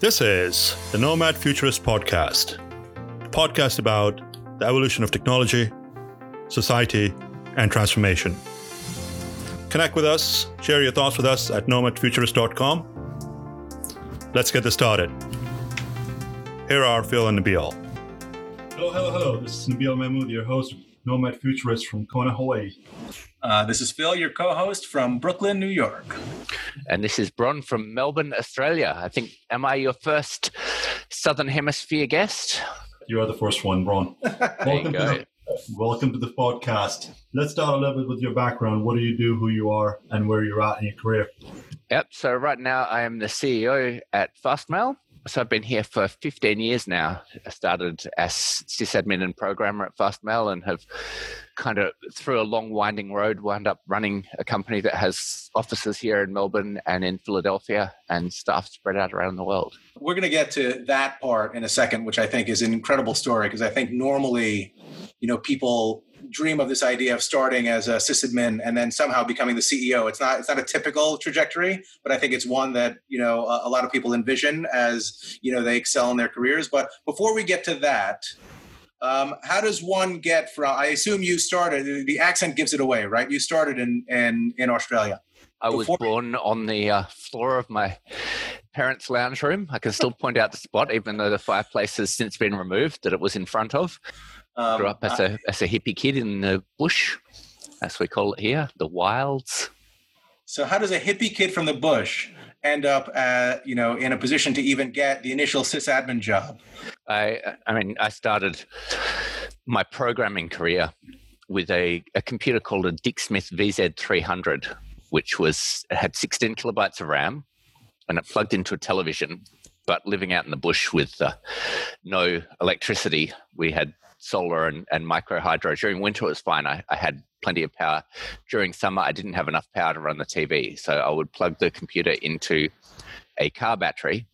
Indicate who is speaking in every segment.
Speaker 1: This is the Nomad Futurist Podcast, podcast about the evolution of technology, society, and transformation. Connect with us, share your thoughts with us at nomadfuturist.com. Let's get this started. Here are Phil and Nabil. Hello, hello, hello. This is Nabeel Mahmood, your host, Nomad Futurist from Kona, Hawaii.
Speaker 2: Uh, this is Phil, your co host from Brooklyn, New York.
Speaker 3: And this is Bron from Melbourne, Australia. I think, am I your first Southern Hemisphere guest?
Speaker 1: You are the first one, Bron. welcome, to the, welcome to the podcast. Let's start a little bit with your background. What do you do, who you are, and where you're at in your career?
Speaker 3: Yep. So, right now, I am the CEO at Fastmail. So, I've been here for 15 years now. I started as sysadmin and programmer at Fastmail and have kind of through a long winding road wound up running a company that has offices here in Melbourne and in Philadelphia and staff spread out around the world.
Speaker 2: We're going to get to that part in a second, which I think is an incredible story because I think normally, you know, people dream of this idea of starting as a sysadmin and then somehow becoming the CEO. It's not it's not a typical trajectory, but I think it's one that you know a, a lot of people envision as you know they excel in their careers. But before we get to that, um, how does one get from? I assume you started. The accent gives it away, right? You started in in in Australia.
Speaker 3: I was Before- born on the uh, floor of my parents' lounge room. I can still point out the spot, even though the fireplace has since been removed that it was in front of. Um, Grew up as a as a hippie kid in the bush, as we call it here, the wilds.
Speaker 2: So, how does a hippie kid from the bush end up, at, you know, in a position to even get the initial sysadmin job?
Speaker 3: I, I mean, I started my programming career with a, a computer called a Dick Smith VZ300, which was had 16 kilobytes of RAM, and it plugged into a television. But living out in the bush with uh, no electricity, we had solar and, and micro hydro. During winter, it was fine. I, I had plenty of power. During summer, I didn't have enough power to run the TV. So I would plug the computer into a car battery,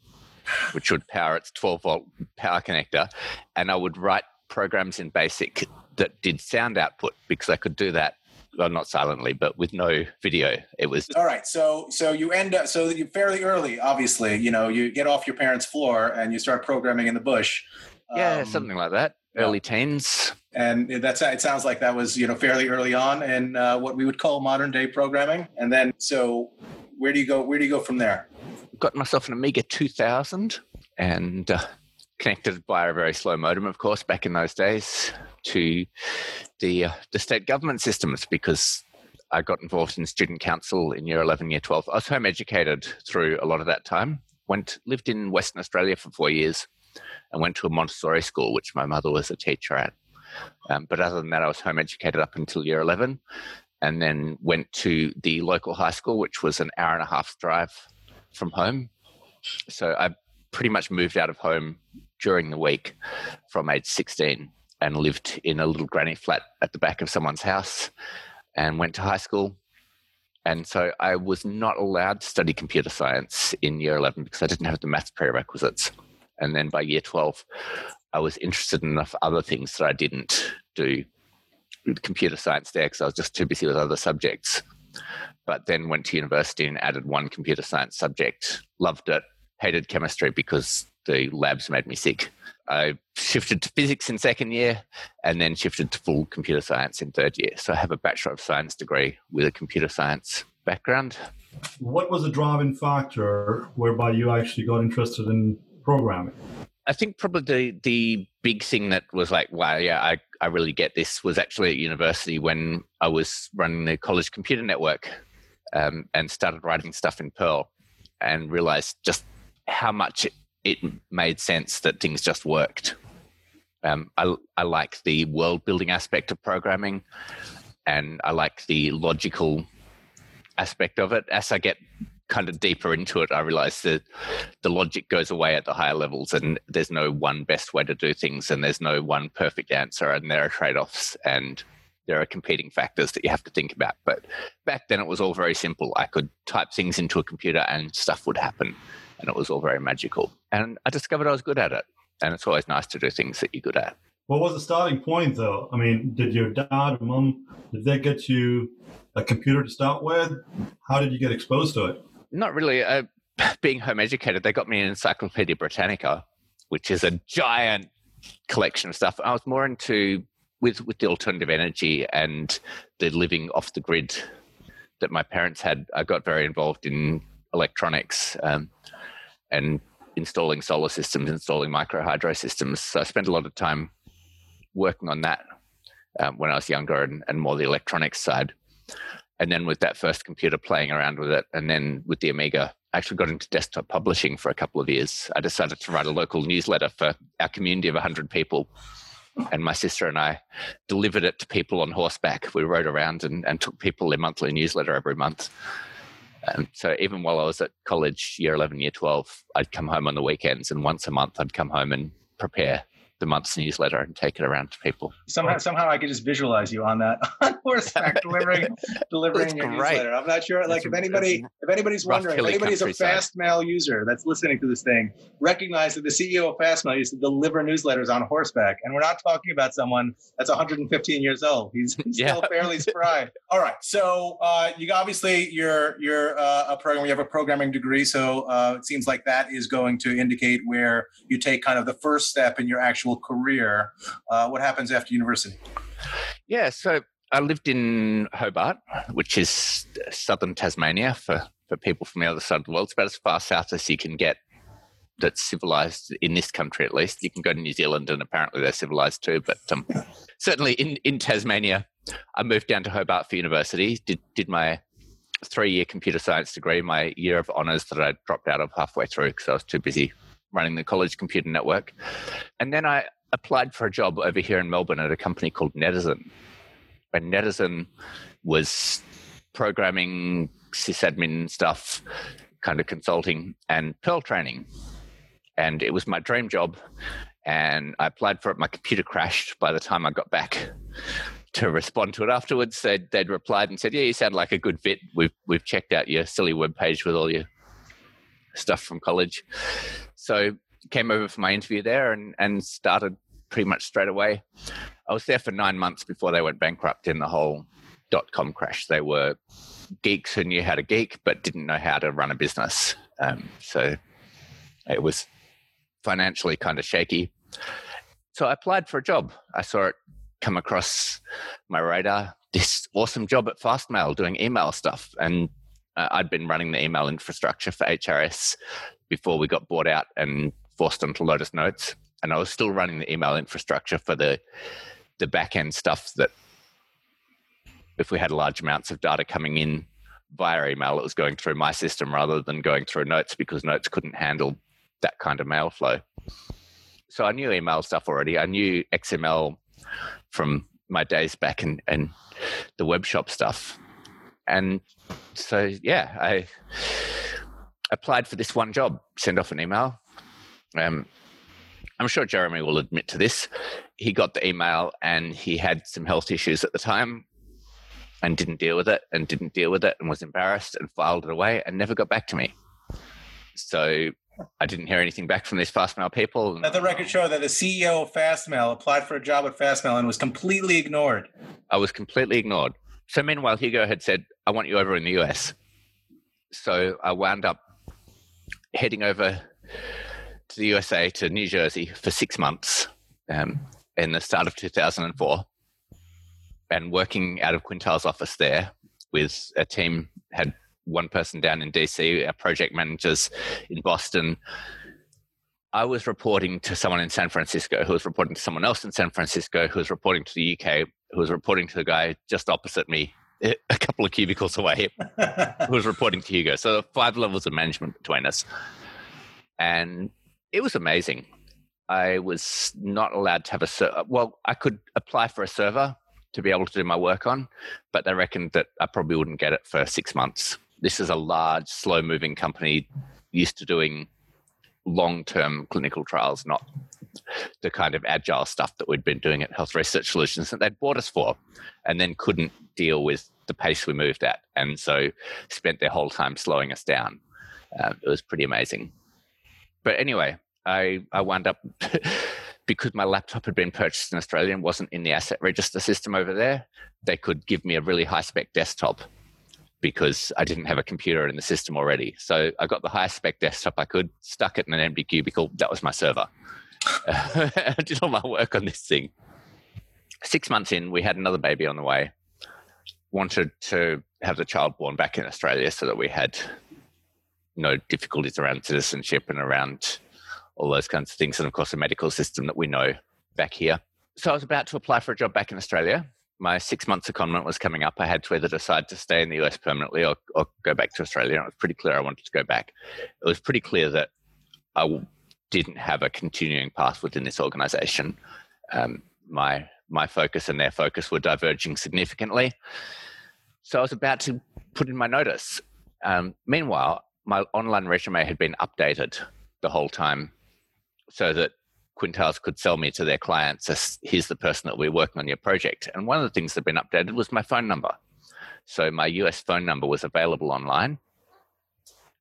Speaker 3: which would power its 12 volt power connector. And I would write programs in BASIC that did sound output because I could do that well, not silently, but with no video. It was
Speaker 2: all right. So, so you end up so you fairly early. Obviously, you know, you get off your parents' floor and you start programming in the bush.
Speaker 3: Yeah, um, something like that early teens.
Speaker 2: And that's it. Sounds like that was you know fairly early on in uh, what we would call modern day programming. And then, so where do you go? Where do you go from there?
Speaker 3: Got myself an Amiga 2000 and uh, connected by a very slow modem, of course, back in those days to the uh, the state government systems because I got involved in student council in year 11, year 12. I was home educated through a lot of that time. Went lived in Western Australia for four years and went to a Montessori school, which my mother was a teacher at. Um, but other than that, I was home educated up until year 11 and then went to the local high school, which was an hour and a half drive from home. So I pretty much moved out of home during the week from age 16 and lived in a little granny flat at the back of someone's house and went to high school. And so I was not allowed to study computer science in year 11 because I didn't have the maths prerequisites. And then by year 12, I was interested in enough other things that I didn't do computer science there because I was just too busy with other subjects. But then went to university and added one computer science subject, loved it, hated chemistry because the labs made me sick. I shifted to physics in second year and then shifted to full computer science in third year. So I have a Bachelor of Science degree with a computer science background.
Speaker 1: What was the driving factor whereby you actually got interested in programming?
Speaker 3: I think probably the the big thing that was like, wow, yeah, I, I really get this was actually at university when I was running the college computer network um, and started writing stuff in Perl and realized just how much it, it made sense that things just worked. Um, I, I like the world building aspect of programming and I like the logical aspect of it. As I get kind of deeper into it, I realized that the logic goes away at the higher levels, and there's no one best way to do things, and there's no one perfect answer, and there are trade offs, and there are competing factors that you have to think about. But back then, it was all very simple. I could type things into a computer, and stuff would happen, and it was all very magical. And I discovered I was good at it, and it's always nice to do things that you're good at.
Speaker 1: What was the starting point, though? I mean, did your dad or mom did they get you a computer to start with? How did you get exposed to it?
Speaker 3: Not really. I, being home educated, they got me an Encyclopedia Britannica, which is a giant collection of stuff. I was more into with with the alternative energy and the living off the grid that my parents had. I got very involved in electronics um, and installing solar systems, installing micro hydro systems. So I spent a lot of time working on that um, when I was younger and, and more the electronics side. And then with that first computer playing around with it, and then with the Amiga, I actually got into desktop publishing for a couple of years. I decided to write a local newsletter for our community of 100 people. And my sister and I delivered it to people on horseback. We rode around and, and took people their monthly newsletter every month. And so even while I was at college, year 11, year 12, I'd come home on the weekends and once a month I'd come home and prepare the month's newsletter and take it around to people.
Speaker 2: Somehow, somehow I could just visualize you on that on horseback delivering delivering your great. newsletter. I'm not sure. Like, it's, if anybody if anybody's wondering, if anybody's a Fastmail user that's listening to this thing, recognize that the CEO of Fastmail used to deliver newsletters on horseback, and we're not talking about someone that's 115 years old. He's, he's yeah. still fairly spry. All right, so uh, you obviously you're you're uh, a program. You have a programming degree, so uh, it seems like that is going to indicate where you take kind of the first step in your actual actual career. Uh, what happens after university?
Speaker 3: Yeah, so I lived in Hobart, which is southern Tasmania for, for people from the other side of the world. It's about as far south as you can get that's civilized in this country, at least. You can go to New Zealand and apparently they're civilized too. But um, certainly in, in Tasmania, I moved down to Hobart for university, did, did my three year computer science degree, my year of honours that I dropped out of halfway through because I was too busy running the college computer network. And then I applied for a job over here in Melbourne at a company called Netizen. And Netizen was programming, sysadmin stuff, kind of consulting, and Perl training. And it was my dream job. And I applied for it. My computer crashed by the time I got back to respond to it afterwards. They'd, they'd replied and said, "Yeah, you sound like a good fit. We've we've checked out your silly web page with all your stuff from college." So came over for my interview there and, and started pretty much straight away. I was there for nine months before they went bankrupt in the whole dot com crash. They were geeks who knew how to geek but didn't know how to run a business. Um, so it was financially kind of shaky. So I applied for a job. I saw it come across my radar. This awesome job at Fastmail doing email stuff. And uh, I'd been running the email infrastructure for HRS before we got bought out and forced onto Lotus Notes. And I was still running the email infrastructure for the the back end stuff that if we had large amounts of data coming in via email, it was going through my system rather than going through Notes because Notes couldn't handle that kind of mail flow. So I knew email stuff already. I knew XML from my days back and and the web shop stuff. And so yeah, I applied for this one job, send off an email. Um, I'm sure Jeremy will admit to this. He got the email and he had some health issues at the time and didn't deal with it and didn't deal with it and was embarrassed and filed it away and never got back to me. So I didn't hear anything back from these Fastmail people.
Speaker 2: Let the record show that the CEO of Fastmail applied for a job at Fastmail and was completely ignored.
Speaker 3: I was completely ignored. So meanwhile, Hugo had said, I want you over in the US. So I wound up heading over to the USA to New Jersey for six months um, in the start of 2004 and working out of Quintiles' office there with a team had one person down in DC, our project managers in Boston. I was reporting to someone in San Francisco who was reporting to someone else in San Francisco who was reporting to the UK who was reporting to the guy just opposite me a couple of cubicles away who was reporting to Hugo. So five levels of management between us. And it was amazing. I was not allowed to have a server. Well, I could apply for a server to be able to do my work on, but they reckoned that I probably wouldn't get it for six months. This is a large, slow moving company used to doing long term clinical trials, not the kind of agile stuff that we'd been doing at Health Research Solutions that they'd bought us for, and then couldn't deal with the pace we moved at. And so spent their whole time slowing us down. Um, it was pretty amazing. But anyway, I, I wound up, because my laptop had been purchased in Australia and wasn't in the asset register system over there, they could give me a really high spec desktop because I didn't have a computer in the system already. So I got the highest spec desktop I could, stuck it in an empty cubicle. That was my server. I did all my work on this thing. Six months in, we had another baby on the way. Wanted to have the child born back in Australia so that we had no difficulties around citizenship and around all those kinds of things. And of course, the medical system that we know back here. So I was about to apply for a job back in Australia. My six months secondment was coming up. I had to either decide to stay in the US permanently or, or go back to Australia. And it was pretty clear I wanted to go back. It was pretty clear that I didn't have a continuing path within this organization. Um, my my focus and their focus were diverging significantly. So I was about to put in my notice. Um, meanwhile, my online resume had been updated the whole time so that Quintiles could sell me to their clients as here's the person that we're working on your project. And one of the things that had been updated was my phone number. So my US phone number was available online.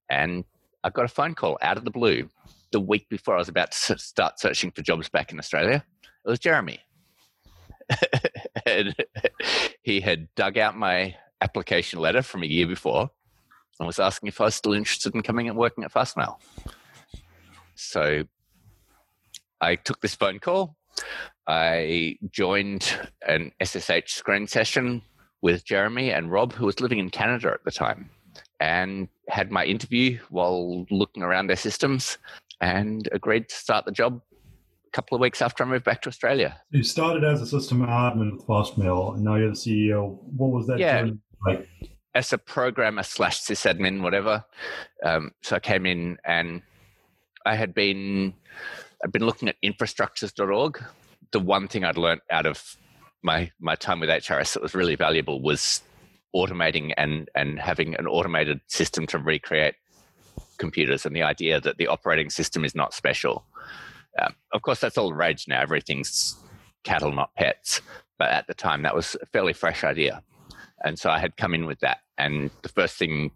Speaker 3: And I got a phone call out of the blue the week before I was about to start searching for jobs back in Australia. It was Jeremy. and he had dug out my application letter from a year before and was asking if I was still interested in coming and working at Fastmail. So I took this phone call. I joined an SSH screen session with Jeremy and Rob, who was living in Canada at the time, and had my interview while looking around their systems and agreed to start the job a couple of weeks after I moved back to Australia.
Speaker 1: You started as a system admin with Fastmail, and now you're the CEO. What was that
Speaker 3: yeah. like? As a programmer slash sysadmin, whatever. Um, so I came in and I had been I'd been looking at infrastructures.org. The one thing I'd learned out of my my time with HRS that was really valuable was automating and and having an automated system to recreate computers and the idea that the operating system is not special. Um, of course, that's all rage now. Everything's cattle, not pets. But at the time, that was a fairly fresh idea. And so I had come in with that. And the first thing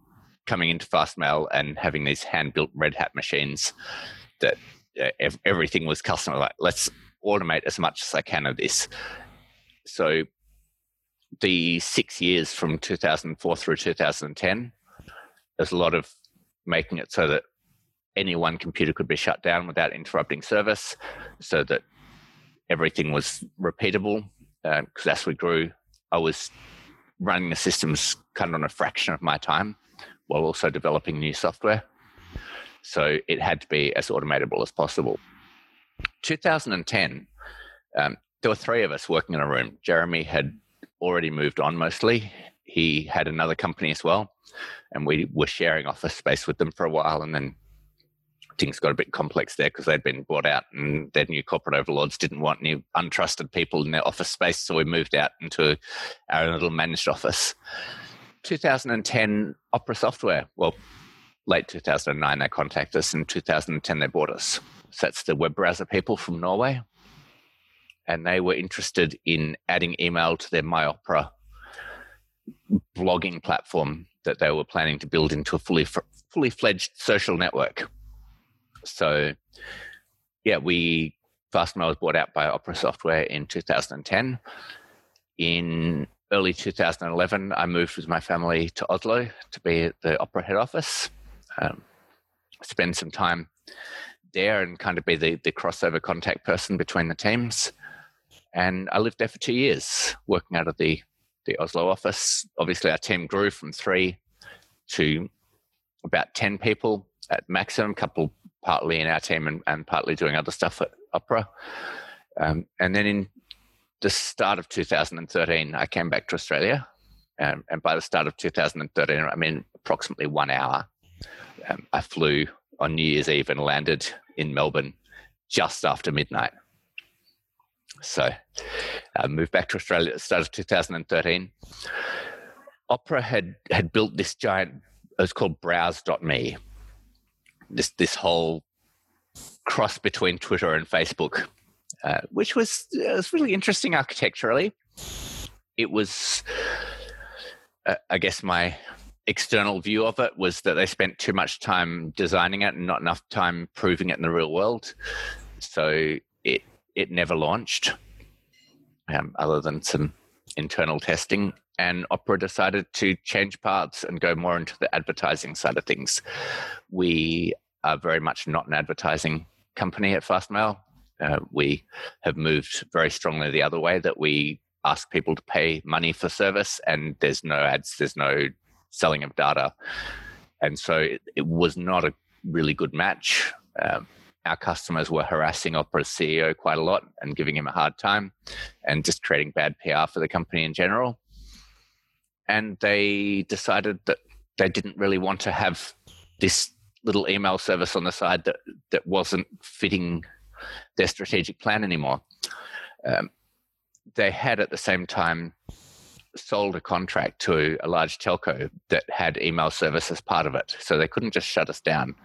Speaker 3: coming into Fastmail and having these hand built Red Hat machines that uh, everything was custom. Like, let's automate as much as I can of this. So the six years from 2004 through 2010, there's a lot of making it so that any one computer could be shut down without interrupting service, so that everything was repeatable. Because um, as we grew, I was running the systems kind of on a fraction of my time while also developing new software. So it had to be as automatable as possible. 2010, um, there were three of us working in a room. Jeremy had already moved on mostly. He had another company as well, and we were sharing office space with them for a while. And then things got a bit complex there because they'd been bought out, and their new corporate overlords didn't want any untrusted people in their office space. So we moved out into our little managed office. 2010, Opera Software. Well, late 2009, they contacted us. In 2010, they bought us. So that's the web browser people from Norway. And they were interested in adding email to their MyOpera blogging platform that they were planning to build into a fully fully fledged social network. So, yeah, we Fastmail was bought out by Opera Software in 2010. In early 2011, I moved with my family to Oslo to be at the Opera head office um, spend some time there and kind of be the, the crossover contact person between the teams. And I lived there for two years, working out of the, the Oslo office. Obviously, our team grew from three to about 10 people at maximum, a couple partly in our team and, and partly doing other stuff at Opera. Um, and then in the start of 2013, I came back to Australia. Um, and by the start of 2013, I mean approximately one hour um, I flew on New Year's Eve and landed in Melbourne just after midnight. So I moved back to Australia at the start of 2013. Opera had, had built this giant, it was called browse.me, this, this whole cross between Twitter and Facebook, uh, which was, was really interesting architecturally. It was, uh, I guess, my external view of it was that they spent too much time designing it and not enough time proving it in the real world. So it it never launched, um, other than some internal testing, and Opera decided to change paths and go more into the advertising side of things. We are very much not an advertising company at Fastmail. Uh, we have moved very strongly the other way that we ask people to pay money for service and there's no ads, there's no selling of data. And so it, it was not a really good match. Um, our customers were harassing Opera's CEO quite a lot and giving him a hard time and just creating bad PR for the company in general. And they decided that they didn't really want to have this little email service on the side that, that wasn't fitting their strategic plan anymore. Um, they had at the same time sold a contract to a large telco that had email service as part of it. So they couldn't just shut us down.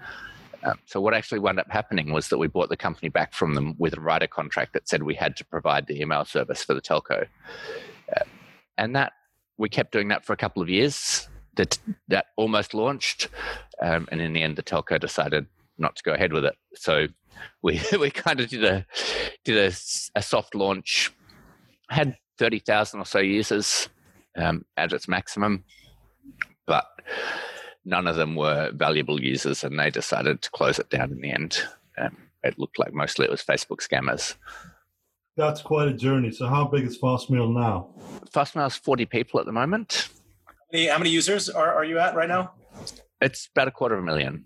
Speaker 3: Um, so what actually wound up happening was that we bought the company back from them with a rider contract that said we had to provide the email service for the telco, uh, and that we kept doing that for a couple of years. That that almost launched, um, and in the end, the telco decided not to go ahead with it. So we we kind of did a did a, a soft launch, had thirty thousand or so users um, at its maximum, but none of them were valuable users, and they decided to close it down in the end. Um, it looked like mostly it was Facebook scammers.
Speaker 1: That's quite a journey. So, how big is Fastmail now?
Speaker 3: Fastmail is 40 people at the moment.
Speaker 2: How many, how many users are, are you at right now?
Speaker 3: It's about a quarter of a million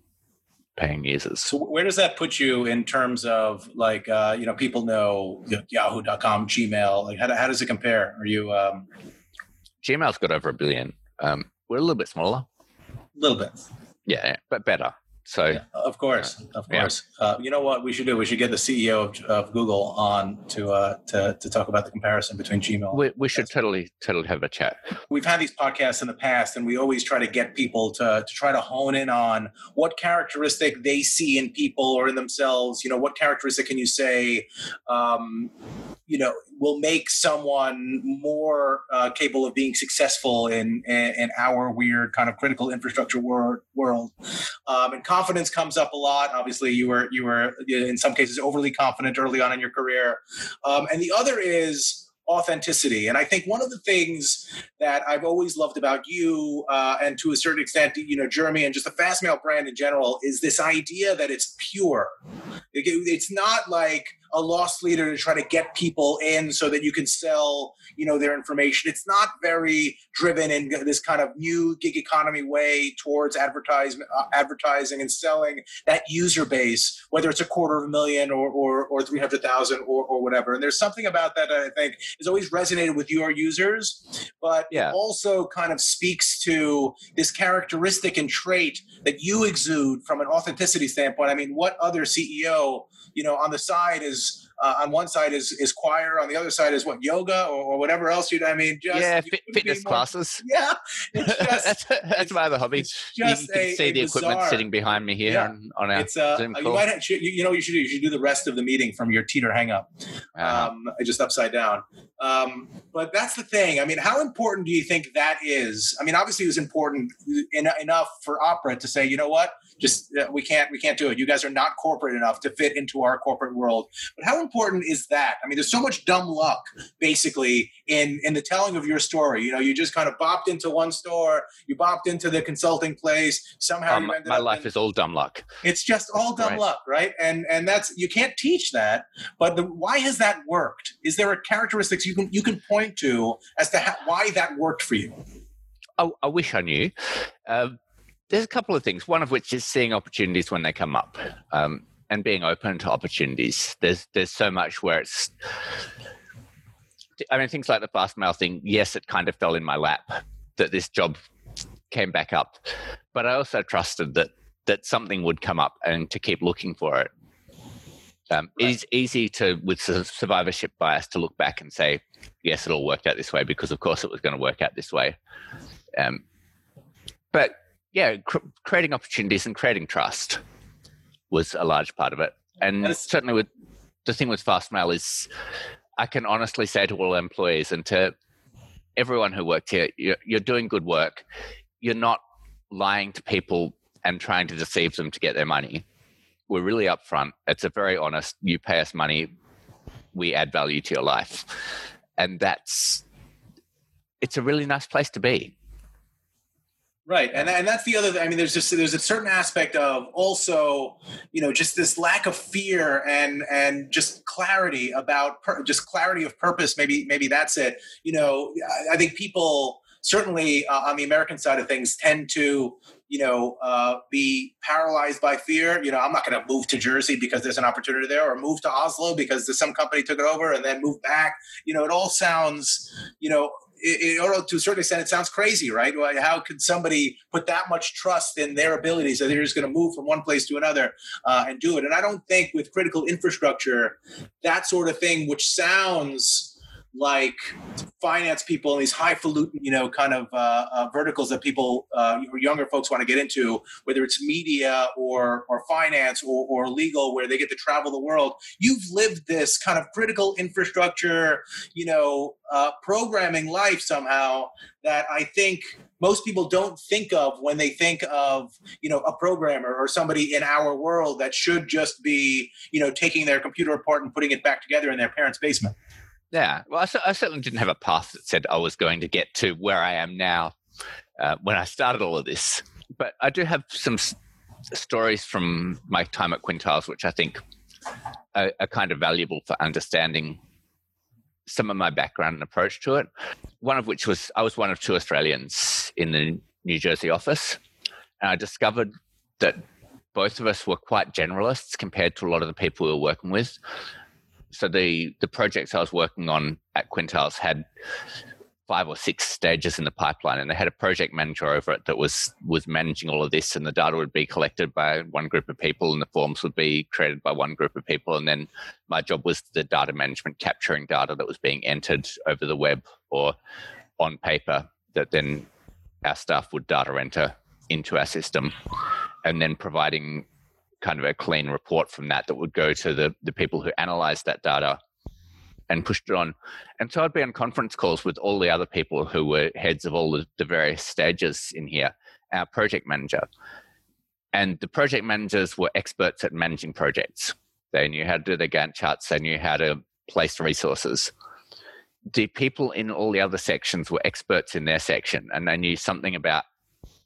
Speaker 3: paying users.
Speaker 2: So where does that put you in terms of like uh, you know people know Yahoo.com, Gmail? Like how, how does it compare? Are you um...
Speaker 3: Gmail's got over a billion. Um, we're a little bit smaller
Speaker 2: little bit.
Speaker 3: Yeah, but better. So, yeah,
Speaker 2: of course, of course. Yeah. Uh, you know what we should do? We should get the CEO of, of Google on to, uh, to to talk about the comparison between Gmail.
Speaker 3: We, we should totally totally have a chat.
Speaker 2: We've had these podcasts in the past, and we always try to get people to to try to hone in on what characteristic they see in people or in themselves. You know, what characteristic can you say? Um, you know, will make someone more uh, capable of being successful in, in, in our weird kind of critical infrastructure wor- world. Um, and confidence comes up a lot. Obviously, you were you were in some cases overly confident early on in your career, um, and the other is authenticity. And I think one of the things that I've always loved about you, uh, and to a certain extent, you know, Jeremy, and just the Fastmail brand in general, is this idea that it's pure. It's not like a loss leader to try to get people in so that you can sell you know their information it's not very driven in this kind of new gig economy way towards advertisement uh, advertising and selling that user base whether it's a quarter of a million or or, or 300000 or, or whatever and there's something about that, that i think has always resonated with your users but yeah. also kind of speaks to this characteristic and trait that you exude from an authenticity standpoint i mean what other ceo you know on the side is uh, on one side is is choir, on the other side is what yoga or, or whatever else you. I mean, just
Speaker 3: yeah, fit, fitness more, classes.
Speaker 2: Yeah,
Speaker 3: just, that's, that's my other hobby. You, can a, see a the bizarre, equipment sitting behind me here yeah. on, on our
Speaker 2: it's, uh,
Speaker 3: Zoom
Speaker 2: call. You, might have, you, you know, you should do. You should do the rest of the meeting from your teeter hang up, uh-huh. um, just upside down. Um, but that's the thing. I mean, how important do you think that is? I mean, obviously, it was important in, enough for Opera to say, you know what, just uh, we can't we can't do it. You guys are not corporate enough to fit into our corporate world. But how important is that? I mean, there's so much dumb luck basically in in the telling of your story. You know, you just kind of bopped into one store, you bopped into the consulting place. Somehow, um,
Speaker 3: my life in, is all dumb luck.
Speaker 2: It's just all dumb right. luck, right? And and that's you can't teach that. But the, why has that worked? Is there a characteristics you can you can point to as to how, why that worked for you?
Speaker 3: I, I wish I knew. Um, there's a couple of things. One of which is seeing opportunities when they come up, um, and being open to opportunities. There's there's so much where it's. I mean, things like the fast mail thing. Yes, it kind of fell in my lap that this job came back up, but I also trusted that that something would come up and to keep looking for it. Um, right. It is easy to, with survivorship bias, to look back and say, "Yes, it all worked out this way," because of course it was going to work out this way. Um, but yeah, cr- creating opportunities and creating trust was a large part of it. And yes. certainly with the thing with Fastmail is I can honestly say to all employees and to everyone who worked here, you're, you're doing good work. You're not lying to people and trying to deceive them to get their money. We're really upfront. It's a very honest, you pay us money, we add value to your life. And that's it's a really nice place to be.
Speaker 2: Right, and and that's the other. I mean, there's just there's a certain aspect of also, you know, just this lack of fear and and just clarity about per, just clarity of purpose. Maybe maybe that's it. You know, I, I think people certainly uh, on the American side of things tend to you know uh, be paralyzed by fear. You know, I'm not going to move to Jersey because there's an opportunity there, or move to Oslo because some company took it over and then move back. You know, it all sounds you know it, it, to a certain extent, it sounds crazy, right? How could somebody put that much trust in their abilities that they're just going to move from one place to another uh, and do it? And I don't think with critical infrastructure, that sort of thing, which sounds like finance people and these highfalutin, you know, kind of uh, uh, verticals that people uh, younger folks want to get into, whether it's media or or finance or, or legal, where they get to travel the world. You've lived this kind of critical infrastructure, you know, uh, programming life somehow that I think most people don't think of when they think of you know a programmer or somebody in our world that should just be you know taking their computer apart and putting it back together in their parents' basement.
Speaker 3: Yeah, well, I, I, certainly didn't have a path that said I was going to get to where I am now uh, when I started all of this. But I do have some s- stories from my time at Quintiles, which I think are, are kind of valuable for understanding some of my background and approach to it. One of which was I was one of two Australians in the New Jersey office, and I discovered that both of us were quite generalists compared to a lot of the people we were working with so the the projects I was working on at Quintiles had five or six stages in the pipeline and they had a project manager over it that was was managing all of this and the data would be collected by one group of people and the forms would be created by one group of people and then my job was the data management capturing data that was being entered over the web or on paper that then our staff would data enter into our system and then providing kind of a clean report from that that would go to the, the people who analyzed that data and pushed it on. And so I'd be on conference calls with all the other people who were heads of all the, the various stages in here, our project manager. And the project managers were experts at managing projects. They knew how to do the Gantt charts, they knew how to place resources. The people in all the other sections were experts in their section and they knew something about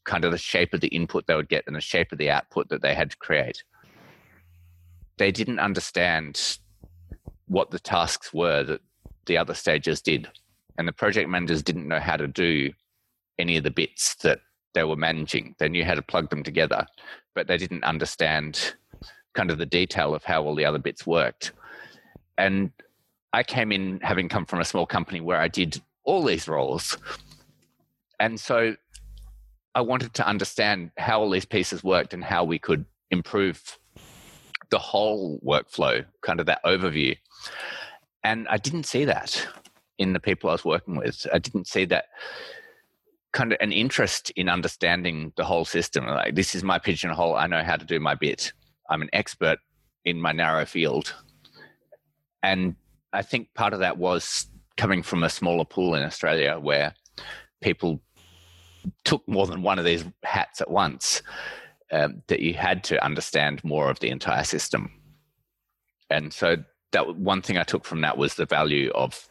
Speaker 3: kind of the shape of the input they would get and the shape of the output that they had to create. They didn't understand what the tasks were that the other stages did. And the project managers didn't know how to do any of the bits that they were managing. They knew how to plug them together, but they didn't understand kind of the detail of how all the other bits worked. And I came in having come from a small company where I did all these roles. And so I wanted to understand how all these pieces worked and how we could improve the whole workflow, kind of that overview. And I didn't see that in the people I was working with. I didn't see that kind of an interest in understanding the whole system. Like, this is my pigeonhole. I know how to do my bit. I'm an expert in my narrow field. And I think part of that was coming from a smaller pool in Australia where people took more than one of these hats at once, um, that you had to understand more of the entire system. And so that one thing I took from that was the value of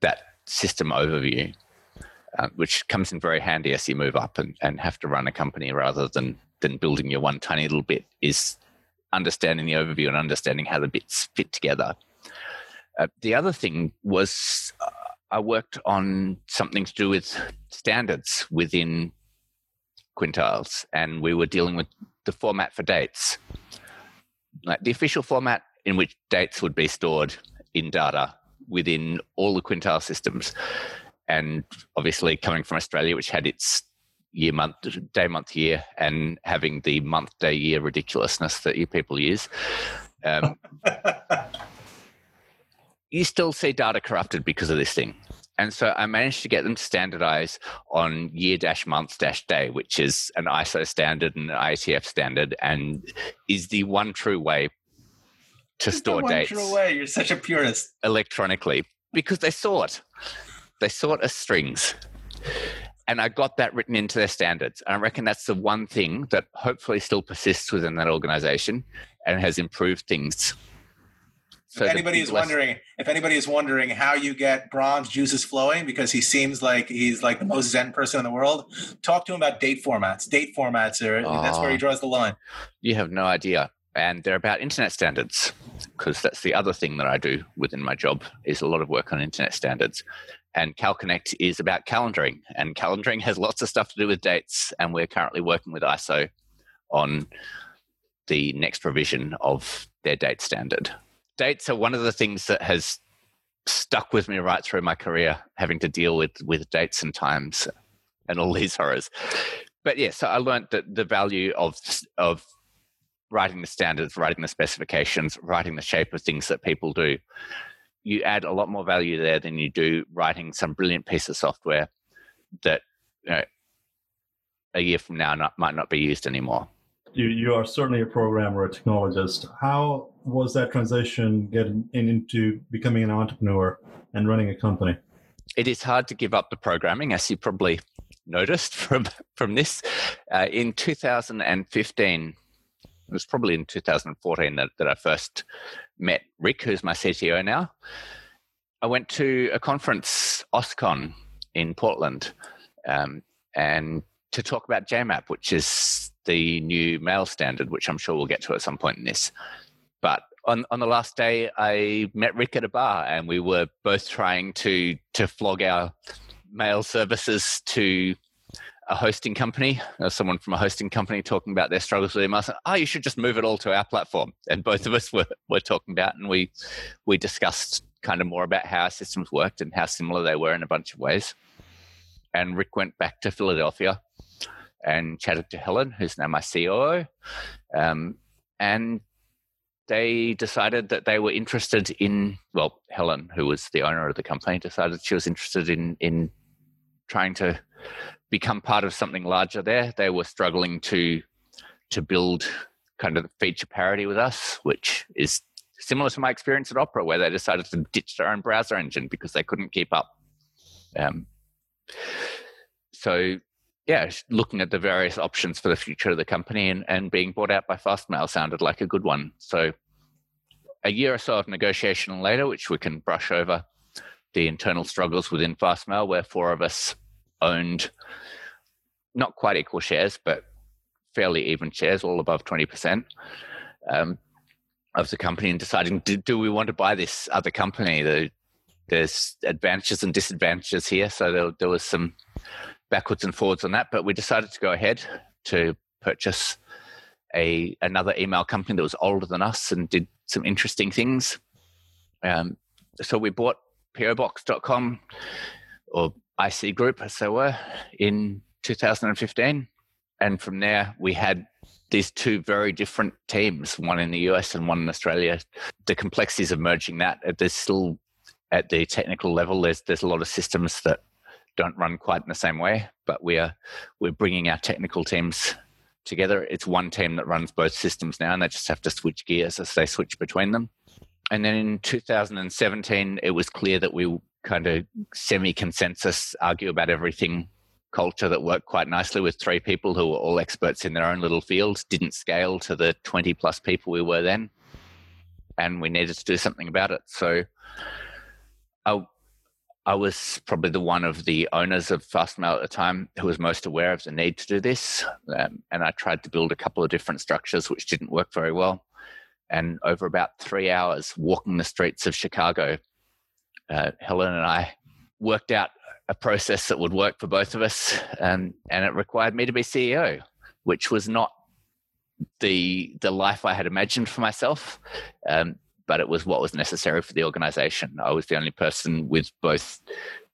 Speaker 3: that system overview, uh, which comes in very handy as you move up and, and have to run a company rather than than building your one tiny little bit. Is understanding the overview and understanding how the bits fit together. Uh, the other thing was uh, I worked on something to do with standards within Quintiles, and we were dealing with the format for dates, like the official format in which dates would be stored in data within all the Quintile systems. And obviously, coming from Australia, which had its year, month, day, month, year, and having the month, day, year ridiculousness that you people use. Um, you still see data corrupted because of this thing. And so I managed to get them to standardize on year dash month dash day, which is an ISO standard and an IETF standard, and is the one true way to store
Speaker 2: one
Speaker 3: dates
Speaker 2: true way. You're such a purist.
Speaker 3: electronically because they sort. They sort as strings. And I got that written into their standards. And I reckon that's the one thing that hopefully still persists within that organization and has improved things
Speaker 2: if anybody is less- wondering, if anybody is wondering how you get Bron's juices flowing, because he seems like he's like the most zen person in the world, talk to him about date formats. Date formats are oh, that's where he ah. draws the line.
Speaker 3: You have no idea, and they're about internet standards, because that's the other thing that I do within my job is a lot of work on internet standards. And CalConnect is about calendaring, and calendaring has lots of stuff to do with dates. And we're currently working with ISO on the next revision of their date standard dates are one of the things that has stuck with me right through my career, having to deal with with dates and times and all these horrors. But yeah, so I learned that the value of of writing the standards, writing the specifications, writing the shape of things that people do. You add a lot more value there than you do writing some brilliant piece of software that you know, a year from now not, might not be used anymore
Speaker 1: you, you are certainly a programmer, a technologist. How was that transition getting into becoming an entrepreneur and running a company?
Speaker 3: It is hard to give up the programming, as you probably noticed from from this. Uh, in 2015, it was probably in 2014 that, that I first met Rick, who's my CTO now. I went to a conference, OSCON, in Portland, um, and to talk about JMAP, which is the new mail standard, which I'm sure we'll get to at some point in this. But on, on the last day, I met Rick at a bar, and we were both trying to to flog our mail services to a hosting company, uh, someone from a hosting company talking about their struggles with email. Oh, you should just move it all to our platform. And both of us were, were talking about, and we we discussed kind of more about how our systems worked and how similar they were in a bunch of ways. And Rick went back to Philadelphia and chatted to Helen, who's now my COO. Um, and they decided that they were interested in, well, Helen, who was the owner of the company, decided she was interested in, in trying to become part of something larger there. They were struggling to to build kind of feature parity with us, which is similar to my experience at Opera, where they decided to ditch their own browser engine because they couldn't keep up. Um, so yeah, looking at the various options for the future of the company and, and being bought out by Fastmail sounded like a good one. So a year or so of negotiation later, which we can brush over the internal struggles within Fastmail, where four of us owned not quite equal shares, but fairly even shares, all above 20% um, of the company, and deciding, do, do, we want to buy this other company? The, there's advantages and disadvantages here. So there, there was some backwards and forwards on that, but we decided to go ahead to purchase a another email company that was older than us and did some interesting things. Um, so we bought POBox.com or IC Group, as they were, in 2015. And from there, we had these two very different teams, one in the US and one in Australia. The complexities of merging that, there's still at the technical level, there's, there's a lot of systems that don't run quite in the same way, but we're we're bringing our technical teams together. It's one team that runs both systems now, and they just have to switch gears as they switch between them. And then in 2017, it was clear that we kind of semi consensus argue about everything culture that worked quite nicely with three people who were all experts in their own little fields, didn't scale to the 20 plus people we were then. And we needed to do something about it. So I, I was probably the one of the owners of Fastmail at the time who was most aware of the need to do this. Um, and I tried to build a couple of different structures which didn't work very well. And over about three hours walking the streets of Chicago, uh, Helen and I worked out a process that would work for both of us. Um, and it required me to be CEO, which was not the the life I had imagined for myself. Um, but it was what was necessary for the organization. I was the only person with both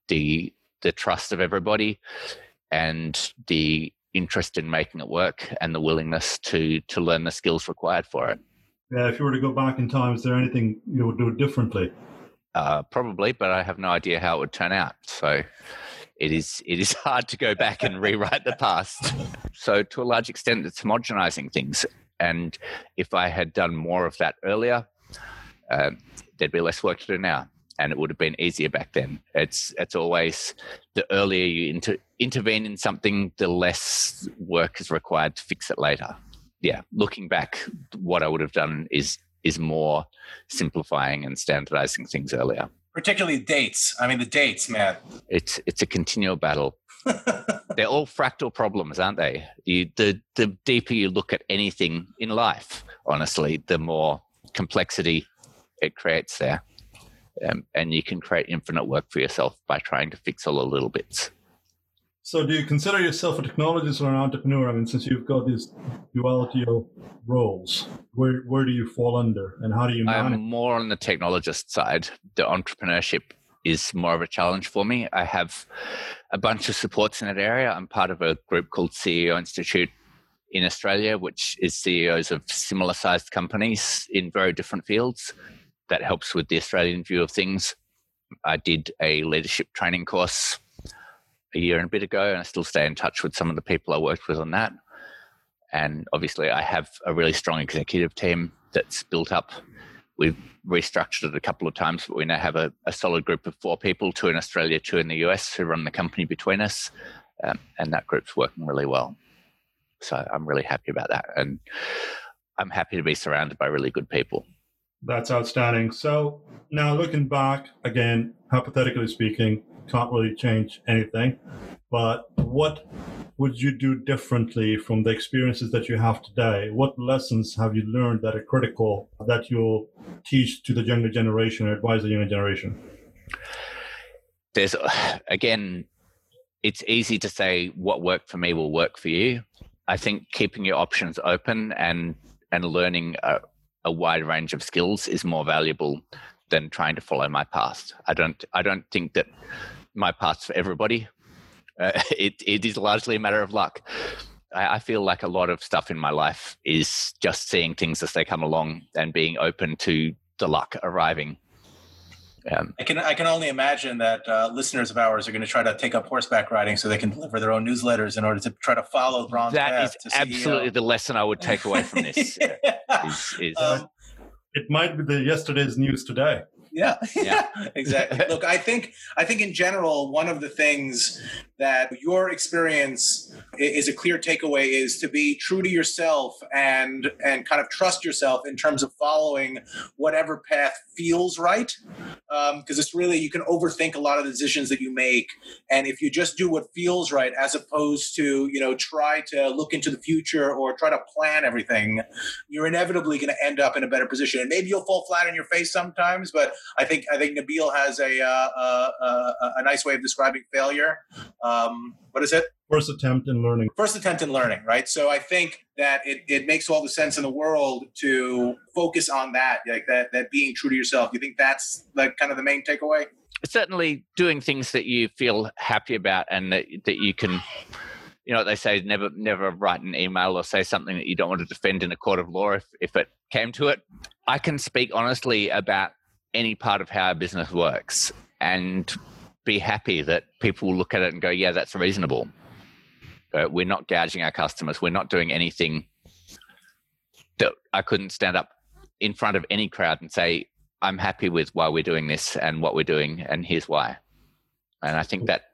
Speaker 3: the the trust of everybody and the interest in making it work and the willingness to to learn the skills required for it.
Speaker 1: Yeah, if you were to go back in time, is there anything you would do differently?
Speaker 3: Uh, probably, but I have no idea how it would turn out. So it is it is hard to go back and rewrite the past. So to a large extent, it's homogenizing things. And if I had done more of that earlier, uh, there'd be less work to do now, and it would have been easier back then. It's it's always the earlier you inter- intervene in something, the less work is required to fix it later. Yeah, looking back, what I would have done is is more simplifying and standardizing things earlier.
Speaker 2: Particularly dates. I mean, the dates, man.
Speaker 3: It's it's a continual battle. They're all fractal problems, aren't they? You, the the deeper you look at anything in life, honestly, the more complexity it creates there. Um, and you can create infinite work for yourself by trying to fix all the little bits.
Speaker 1: So, do you consider yourself a technologist or an entrepreneur? I mean, since you've got this duality of roles, where where do you fall under, and how do you manage?
Speaker 3: I'm more on the technologist side. The entrepreneurship is more of a challenge for me. I have a bunch of supports in that area. I'm part of a group called CEO Institute in Australia, which is CEOs of similar sized companies in very different fields. That helps with the Australian view of things. I did a leadership training course a year and a bit ago, and I still stay in touch with some of the people I worked with on that. And obviously, I have a really strong executive team that's built up. We've restructured it a couple of times, but we now have a, a solid group of four people two in Australia, two in the US, who run the company between us. Um, and that group's working really well. So I'm really happy about that. And I'm happy to be surrounded by really good people.
Speaker 1: That's outstanding. So now looking back again, hypothetically speaking, can't really change anything. But what would you do differently from the experiences that you have today? What lessons have you learned that are critical that you'll teach to the younger generation or advise the younger generation?
Speaker 3: There's, again, it's easy to say what worked for me will work for you. I think keeping your options open and and learning a, a wide range of skills is more valuable than trying to follow my path. I don't I don't think that my path's for everybody. Uh, it it is largely a matter of luck. I, I, feel like a lot of stuff in my life is just seeing things as they come along and being open to the luck arriving.
Speaker 2: Um, I can I can only imagine that uh, listeners of ours are going to try to take up horseback riding so they can deliver their own newsletters in order to try to follow Bron's
Speaker 3: That is absolutely the lesson I would take away from this. yeah. is, is, um,
Speaker 1: it might be the yesterday's news today.
Speaker 2: Yeah, yeah, exactly. Look, I think I think in general, one of the things that your experience is a clear takeaway is to be true to yourself and and kind of trust yourself in terms of following whatever path feels right. Because um, it's really you can overthink a lot of the decisions that you make, and if you just do what feels right, as opposed to you know try to look into the future or try to plan everything, you're inevitably going to end up in a better position. And maybe you'll fall flat on your face sometimes, but I think I think Nabeel has a uh, uh, uh, a nice way of describing failure. Um, what is it?
Speaker 1: First attempt in learning.
Speaker 2: First attempt in learning, right? So I think that it, it makes all the sense in the world to focus on that, like that that being true to yourself. You think that's like kind of the main takeaway?
Speaker 3: Certainly, doing things that you feel happy about and that that you can you know they say never never write an email or say something that you don't want to defend in a court of law if, if it came to it i can speak honestly about any part of how a business works and be happy that people look at it and go, yeah, that's reasonable. But we're not gouging our customers. We're not doing anything that I couldn't stand up in front of any crowd and say, I'm happy with why we're doing this and what we're doing, and here's why. And I think that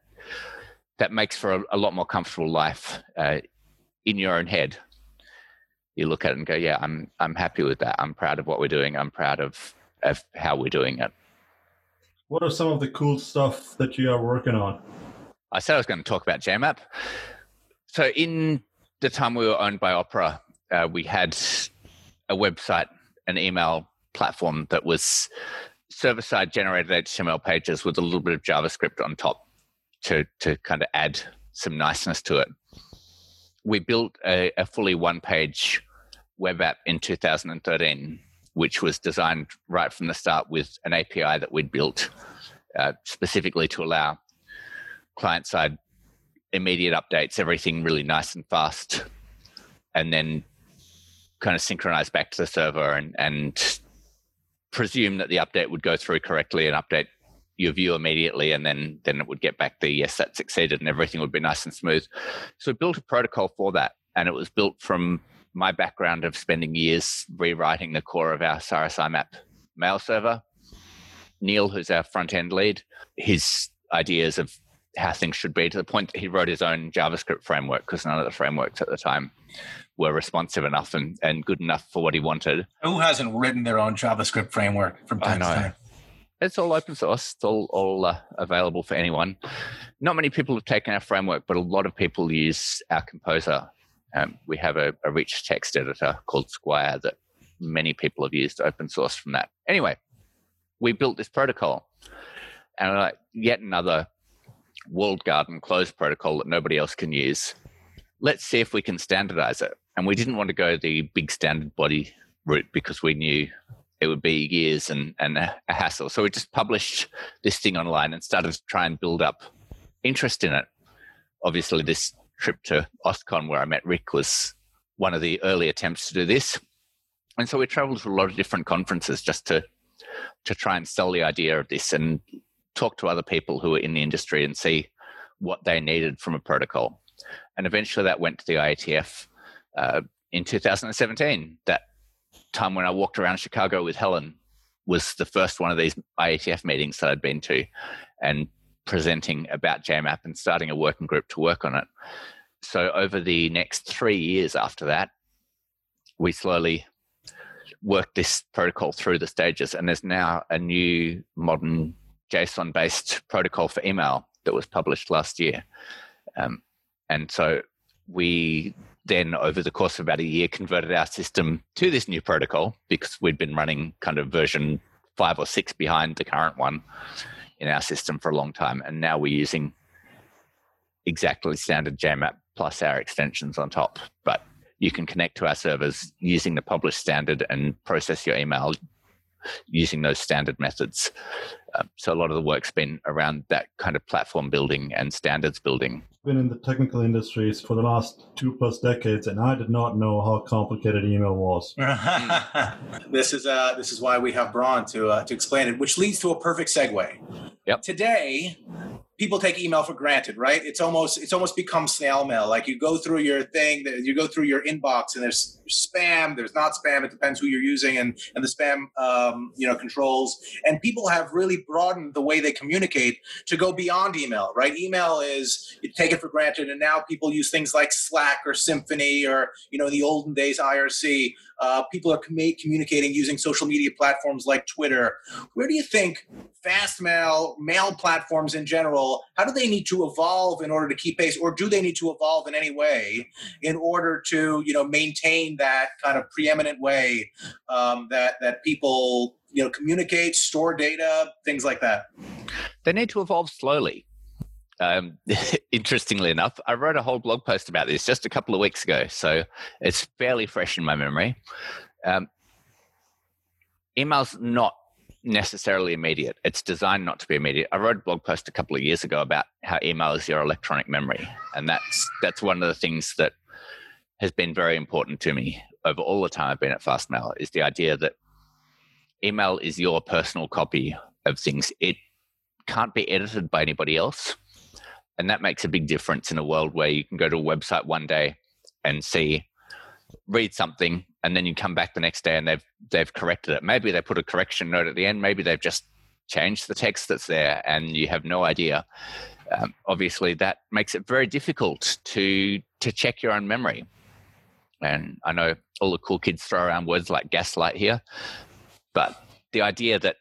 Speaker 3: that makes for a, a lot more comfortable life uh, in your own head. You look at it and go, "Yeah, I'm I'm happy with that. I'm proud of what we're doing. I'm proud of of how we're doing it.
Speaker 1: What are some of the cool stuff that you are working on?
Speaker 3: I said I was going to talk about JMAP. So, in the time we were owned by Opera, uh, we had a website, an email platform that was server side generated HTML pages with a little bit of JavaScript on top to, to kind of add some niceness to it. We built a, a fully one page web app in 2013 which was designed right from the start with an API that we'd built uh, specifically to allow client side immediate updates, everything really nice and fast, and then kind of synchronize back to the server and, and presume that the update would go through correctly and update your view immediately and then then it would get back the yes that succeeded and everything would be nice and smooth. So we built a protocol for that and it was built from my background of spending years rewriting the core of our Cyrus IMAP mail server. Neil, who's our front end lead, his ideas of how things should be to the point that he wrote his own JavaScript framework because none of the frameworks at the time were responsive enough and, and good enough for what he wanted.
Speaker 2: Who hasn't written their own JavaScript framework from time to time?
Speaker 3: It's all open source. It's all, all uh, available for anyone. Not many people have taken our framework, but a lot of people use our composer. Um, we have a, a rich text editor called Squire that many people have used open source from that. Anyway, we built this protocol and like yet another walled garden closed protocol that nobody else can use. Let's see if we can standardize it. And we didn't want to go the big standard body route because we knew it would be years and, and a hassle. So we just published this thing online and started to try and build up interest in it. Obviously, this trip to OSCON where I met Rick was one of the early attempts to do this. And so we traveled to a lot of different conferences just to to try and sell the idea of this and talk to other people who were in the industry and see what they needed from a protocol. And eventually that went to the IETF uh, in 2017. That time when I walked around Chicago with Helen was the first one of these IETF meetings that I'd been to and presenting about JMAP and starting a working group to work on it. So over the next three years after that, we slowly worked this protocol through the stages, and there's now a new modern JSON based protocol for email that was published last year. Um, and so we then, over the course of about a year, converted our system to this new protocol because we'd been running kind of version five or six behind the current one in our system for a long time. And now we're using exactly standard JMAP plus our extensions on top. But you can connect to our servers using the published standard and process your email using those standard methods. Um, so a lot of the work's been around that kind of platform building and standards building.
Speaker 1: Been in the technical industries for the last two plus decades, and I did not know how complicated email was.
Speaker 2: this is uh, this is why we have Bron to uh, to explain it, which leads to a perfect segue.
Speaker 3: Yep.
Speaker 2: Today, people take email for granted, right? It's almost it's almost become snail mail. Like you go through your thing, you go through your inbox, and there's spam, there's not spam. It depends who you're using and and the spam um, you know controls. And people have really broadened the way they communicate to go beyond email, right? Email is you take it for granted, and now people use things like Slack or Symphony or you know in the olden days IRC. Uh, people are com- communicating using social media platforms like Twitter. Where do you think Fastmail, mail platforms in general, how do they need to evolve in order to keep pace, or do they need to evolve in any way in order to, you know, maintain that kind of preeminent way um, that that people, you know, communicate, store data, things like that?
Speaker 3: They need to evolve slowly. Um, interestingly enough, I wrote a whole blog post about this just a couple of weeks ago, so it's fairly fresh in my memory. Um, email's not necessarily immediate. It's designed not to be immediate. I wrote a blog post a couple of years ago about how email is your electronic memory, and that's that's one of the things that has been very important to me over all the time I've been at Fastmail is the idea that email is your personal copy of things. It can't be edited by anybody else. And that makes a big difference in a world where you can go to a website one day and see, read something, and then you come back the next day and they've they've corrected it. Maybe they put a correction note at the end. Maybe they've just changed the text that's there, and you have no idea. Um, obviously, that makes it very difficult to to check your own memory. And I know all the cool kids throw around words like gaslight here, but the idea that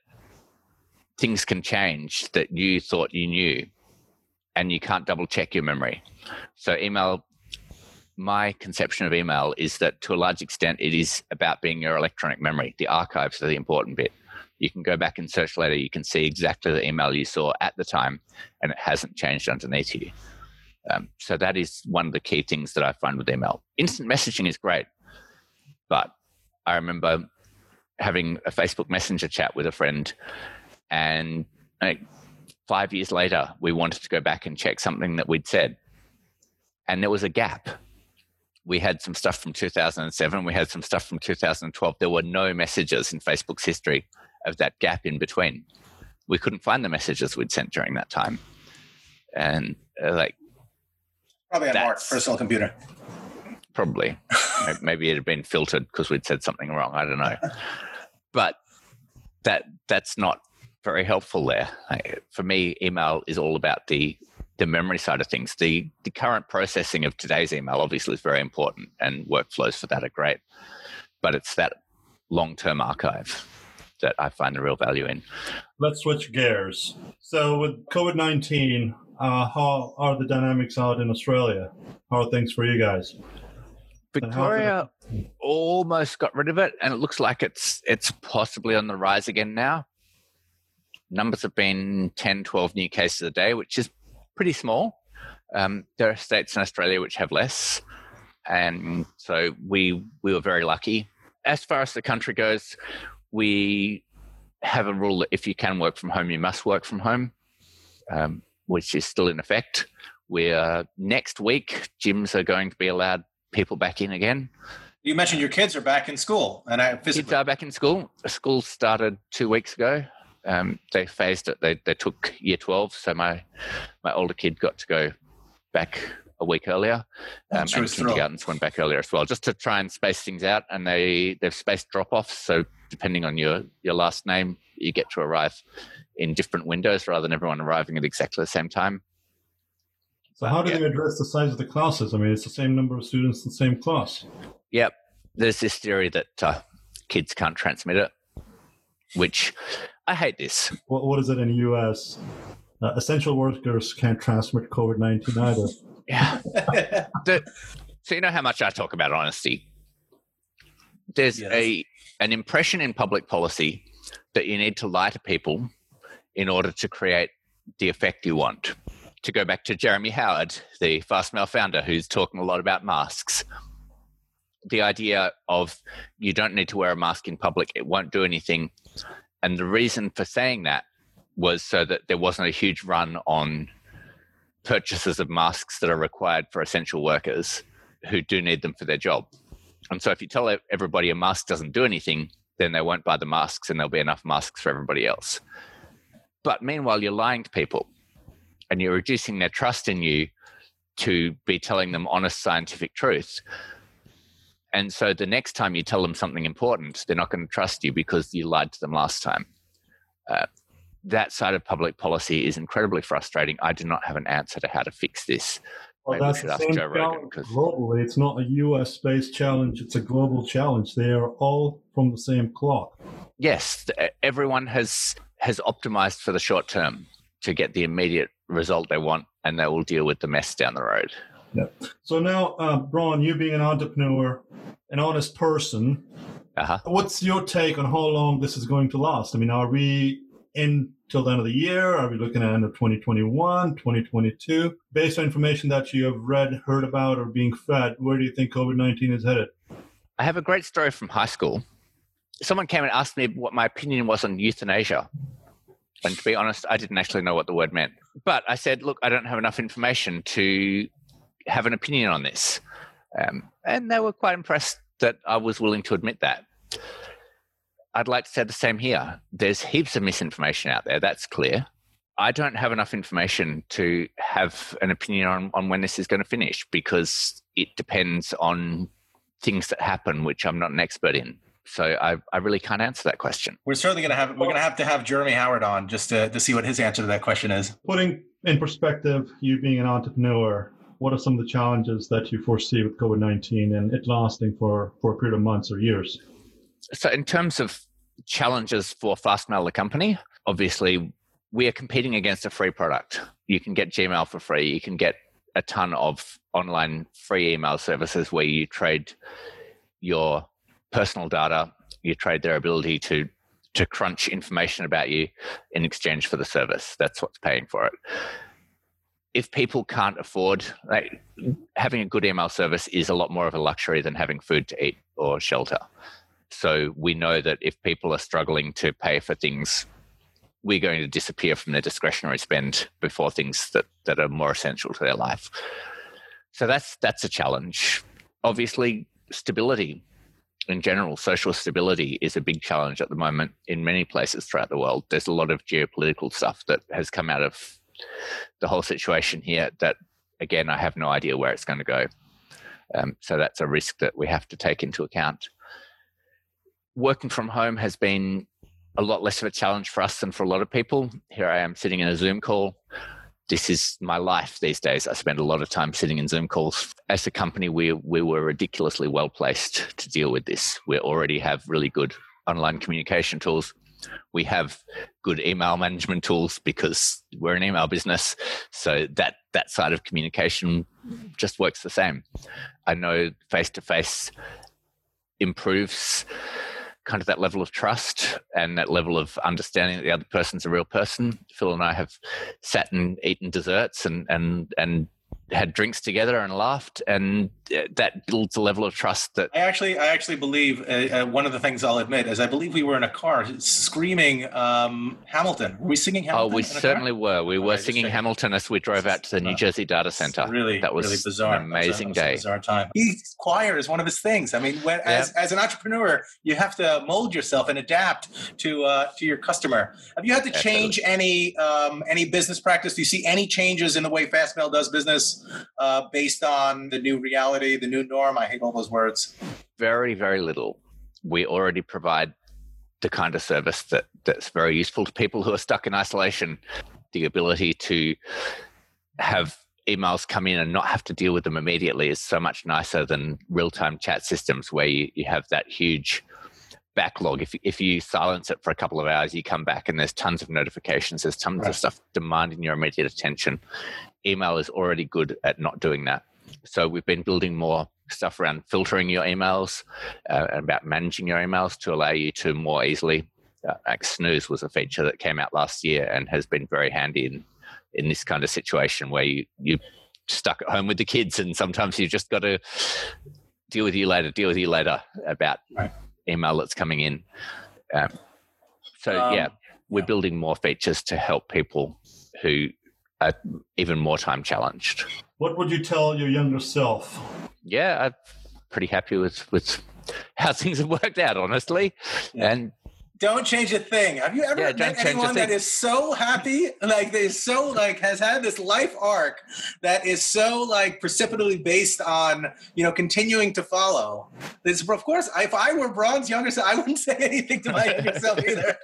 Speaker 3: things can change that you thought you knew and you can't double check your memory. So email my conception of email is that to a large extent it is about being your electronic memory. The archives are the important bit. You can go back and search later, you can see exactly the email you saw at the time and it hasn't changed underneath you. Um, so that is one of the key things that I find with email. Instant messaging is great, but I remember having a Facebook Messenger chat with a friend, and like, five years later, we wanted to go back and check something that we'd said, and there was a gap we had some stuff from 2007, we had some stuff from 2012. There were no messages in Facebook's history of that gap in between. We couldn't find the messages we'd sent during that time. And uh, like,
Speaker 2: probably on Mark's personal computer.
Speaker 3: Probably. Maybe it had been filtered because we'd said something wrong. I don't know. But that that's not very helpful there. For me, email is all about the the memory side of things. The the current processing of today's email obviously is very important, and workflows for that are great. But it's that long term archive that I find the real value in.
Speaker 1: Let's switch gears. So, with COVID 19, uh, how are the dynamics out in Australia? How are things for you guys?
Speaker 3: Victoria almost got rid of it, and it looks like it's it's possibly on the rise again now. Numbers have been 10, 12 new cases a day, which is pretty small. Um, there are states in Australia which have less, and so we we were very lucky. As far as the country goes, we have a rule that if you can work from home, you must work from home, um, which is still in effect. We're next week, gyms are going to be allowed people back in again.
Speaker 2: You mentioned your kids are back in school, and I
Speaker 3: physically- kids are back in school. School started two weeks ago. Um, they phased it. They they took year twelve, so my my older kid got to go back a week earlier, um, and kindergartens went back earlier as well, just to try and space things out. And they they've spaced drop offs, so depending on your your last name, you get to arrive in different windows rather than everyone arriving at exactly the same time.
Speaker 1: So how do yeah. they address the size of the classes? I mean, it's the same number of students in the same class.
Speaker 3: Yep. There's this theory that uh, kids can't transmit it, which I hate this.
Speaker 1: What, what is it in the US? Uh, essential workers can't transmit COVID 19 either.
Speaker 3: Yeah. so, you know how much I talk about honesty? There's yes. a an impression in public policy that you need to lie to people in order to create the effect you want to go back to Jeremy Howard, the Fastmail founder, who's talking a lot about masks. The idea of you don't need to wear a mask in public, it won't do anything. And the reason for saying that was so that there wasn't a huge run on purchases of masks that are required for essential workers who do need them for their job. And so if you tell everybody a mask doesn't do anything, then they won't buy the masks and there'll be enough masks for everybody else. But meanwhile, you're lying to people and you're reducing their trust in you to be telling them honest scientific truths. And so the next time you tell them something important, they're not going to trust you because you lied to them last time. Uh, that side of public policy is incredibly frustrating. I do not have an answer to how to fix this.
Speaker 1: Well, Maybe that's we the same challenge globally. It's not a US based challenge, it's a global challenge. They are all from the same clock.
Speaker 3: Yes, everyone has has optimized for the short term to get the immediate result they want, and they will deal with the mess down the road.
Speaker 1: Yeah. So now, uh, Bron, you being an entrepreneur, an honest person, uh-huh. what's your take on how long this is going to last? I mean, are we in till the end of the year? Are we looking at end of 2021, 2022? Based on information that you have read, heard about, or being fed, where do you think COVID 19 is headed?
Speaker 3: I have a great story from high school. Someone came and asked me what my opinion was on euthanasia. And to be honest, I didn't actually know what the word meant. But I said, look, I don't have enough information to have an opinion on this. Um, and they were quite impressed that I was willing to admit that. I'd like to say the same here. There's heaps of misinformation out there, that's clear. I don't have enough information to have an opinion on, on when this is going to finish because it depends on things that happen, which I'm not an expert in. So I, I really can't answer that question.
Speaker 2: We're certainly going to have we're going to have to have Jeremy Howard on just to, to see what his answer to that question is.
Speaker 1: Putting in perspective, you being an entrepreneur, what are some of the challenges that you foresee with COVID nineteen and it lasting for for a period of months or years?
Speaker 3: So, in terms of challenges for Fastmail, the company, obviously we are competing against a free product. You can get Gmail for free. You can get a ton of online free email services where you trade your personal data, you trade their ability to to crunch information about you in exchange for the service. That's what's paying for it. If people can't afford, like, having a good email service is a lot more of a luxury than having food to eat or shelter. So we know that if people are struggling to pay for things, we're going to disappear from their discretionary spend before things that, that are more essential to their life. So that's that's a challenge. Obviously, stability in general, social stability is a big challenge at the moment in many places throughout the world. There's a lot of geopolitical stuff that has come out of the whole situation here that, again, I have no idea where it's going to go. Um, so that's a risk that we have to take into account. Working from home has been a lot less of a challenge for us than for a lot of people. Here I am sitting in a Zoom call. this is my life these days. I spend a lot of time sitting in Zoom calls. As a company, we we were ridiculously well placed to deal with this. We already have really good online communication tools. We have good email management tools because we're an email business. So that that side of communication just works the same. I know face to face improves kind of that level of trust and that level of understanding that the other person's a real person. Phil and I have sat and eaten desserts and and and had drinks together and laughed, and that builds a level of trust that
Speaker 2: I actually, I actually believe uh, uh, one of the things I'll admit is I believe we were in a car screaming um, Hamilton. Were we singing Hamilton?
Speaker 3: Oh, we certainly were. We were singing Hamilton as we drove out to the New Jersey data center.
Speaker 2: Really,
Speaker 3: that was
Speaker 2: really bizarre.
Speaker 3: Amazing
Speaker 2: a,
Speaker 3: day.
Speaker 2: bizarre time. choir is one of his things. I mean, when, yeah. as, as an entrepreneur, you have to mold yourself and adapt to uh, to your customer. Have you had to change any um, any business practice? Do you see any changes in the way Fastmail does business uh, based on the new reality? the new norm? I hate all those words.
Speaker 3: Very, very little. We already provide the kind of service that, that's very useful to people who are stuck in isolation. The ability to have emails come in and not have to deal with them immediately is so much nicer than real time chat systems where you, you have that huge backlog. If, if you silence it for a couple of hours, you come back and there's tons of notifications, there's tons right. of stuff demanding your immediate attention. Email is already good at not doing that. So we've been building more stuff around filtering your emails uh, and about managing your emails to allow you to more easily. Uh, like snooze was a feature that came out last year and has been very handy in in this kind of situation where you you stuck at home with the kids and sometimes you've just got to deal with you later, deal with you later about right. Email that's coming in. Um, so um, yeah, we're building more features to help people who are even more time challenged.
Speaker 1: What would you tell your younger self?
Speaker 3: Yeah, I'm pretty happy with with how things have worked out, honestly. Yeah. And
Speaker 2: don't change a thing. Have you ever yeah, met anyone that is so happy, like they so like has had this life arc that is so like precipitously based on you know continuing to follow? This, of course, if I were Bron's younger self, I wouldn't say anything to my younger self either.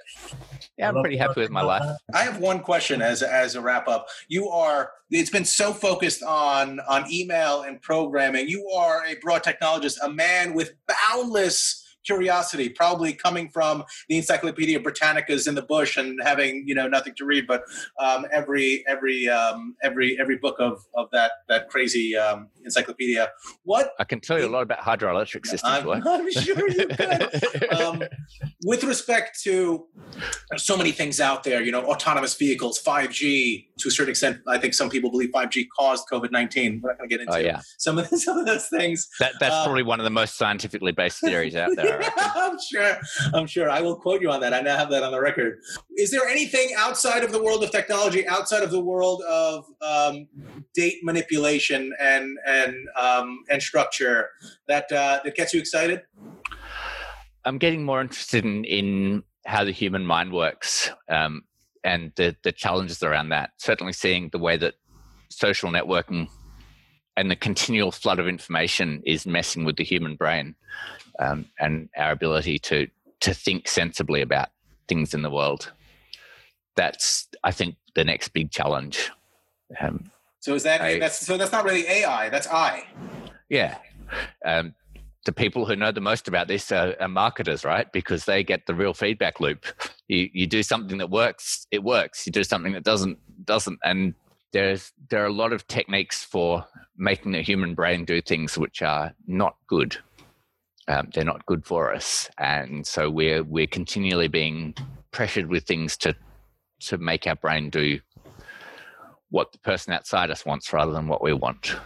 Speaker 3: Yeah, I'm pretty happy with my life.
Speaker 2: I have one question as as a wrap up. You are it's been so focused on on email and programming. You are a broad technologist, a man with boundless curiosity, probably coming from the Encyclopedia Britannicas in the bush and having you know nothing to read, but um, every every um, every every book of of that that crazy um, encyclopedia. What
Speaker 3: I can tell you a lot about hydroelectric systems.
Speaker 2: I'm, I'm sure you could. um, with respect to so many things out there, you know, autonomous vehicles, five G. To a certain extent, I think some people believe five G caused COVID nineteen. We're not going to get into oh, yeah. some of some of those things.
Speaker 3: That, that's um, probably one of the most scientifically based theories out there.
Speaker 2: I'm sure. I'm sure. I will quote you on that. I now have that on the record. Is there anything outside of the world of technology, outside of the world of um, date manipulation and and um, and structure that uh, that gets you excited?
Speaker 3: I'm getting more interested in, in how the human mind works um, and the, the challenges around that. Certainly, seeing the way that social networking and the continual flood of information is messing with the human brain um, and our ability to to think sensibly about things in the world. That's, I think, the next big challenge.
Speaker 2: Um, so is that I, that's so that's not really AI, that's I.
Speaker 3: Yeah. Um, the people who know the most about this are, are, marketers, right? Because they get the real feedback loop. You you do something that works, it works. You do something that doesn't, doesn't. And there's there are a lot of techniques for making the human brain do things which are not good. Um, they're not good for us, and so we're we're continually being pressured with things to to make our brain do what the person outside us wants rather than what we want.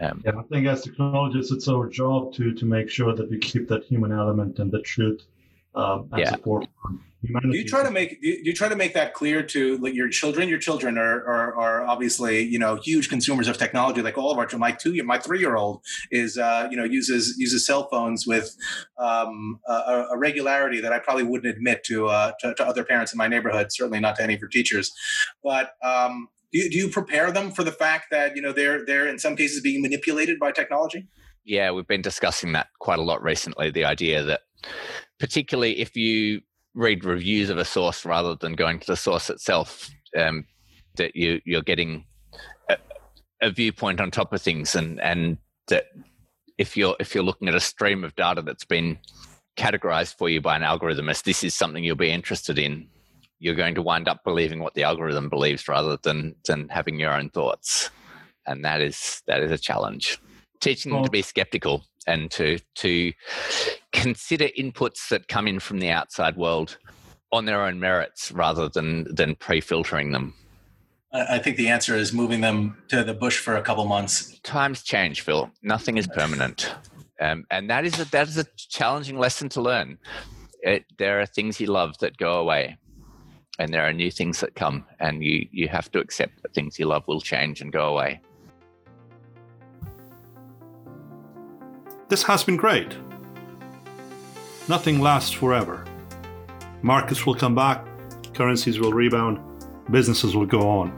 Speaker 1: Um, yeah, I think as technologists, it's our job to to make sure that we keep that human element and the truth um, yeah. support.
Speaker 2: Do you try to make do you try to make that clear to like, your children? Your children are, are, are obviously you know huge consumers of technology, like all of our. My two my three year old is uh, you know uses uses cell phones with um, a, a, regularity that I probably wouldn't admit to, uh, to, to other parents in my neighborhood. Certainly not to any of her teachers, but. Um, do you, do you prepare them for the fact that you know they're they're in some cases being manipulated by technology?
Speaker 3: Yeah, we've been discussing that quite a lot recently. The idea that, particularly if you read reviews of a source rather than going to the source itself, um, that you you're getting a viewpoint on top of things, and and that if you're if you're looking at a stream of data that's been categorized for you by an algorithm as this is something you'll be interested in, you're going to wind up believing what the algorithm believes rather than than having your own thoughts, and that is that is a challenge. Teaching them to be skeptical and to to consider inputs that come in from the outside world on their own merits rather than than pre-filtering them.
Speaker 2: I think the answer is moving them to the bush for a couple months.
Speaker 3: Times change, Phil. Nothing is permanent, um, and that is a, that is a challenging lesson to learn. It, there are things you love that go away, and there are new things that come, and you you have to accept that things you love will change and go away.
Speaker 1: This has been great. Nothing lasts forever. Markets will come back, currencies will rebound, businesses will go on,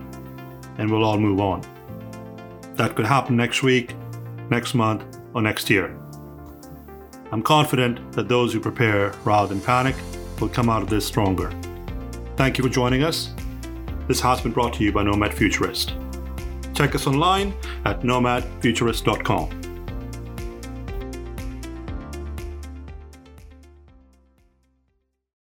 Speaker 1: and we'll all move on. That could happen next week, next month, or next year. I'm confident that those who prepare rather than panic will come out of this stronger. Thank you for joining us. This has been brought to you by Nomad Futurist. Check us online at nomadfuturist.com.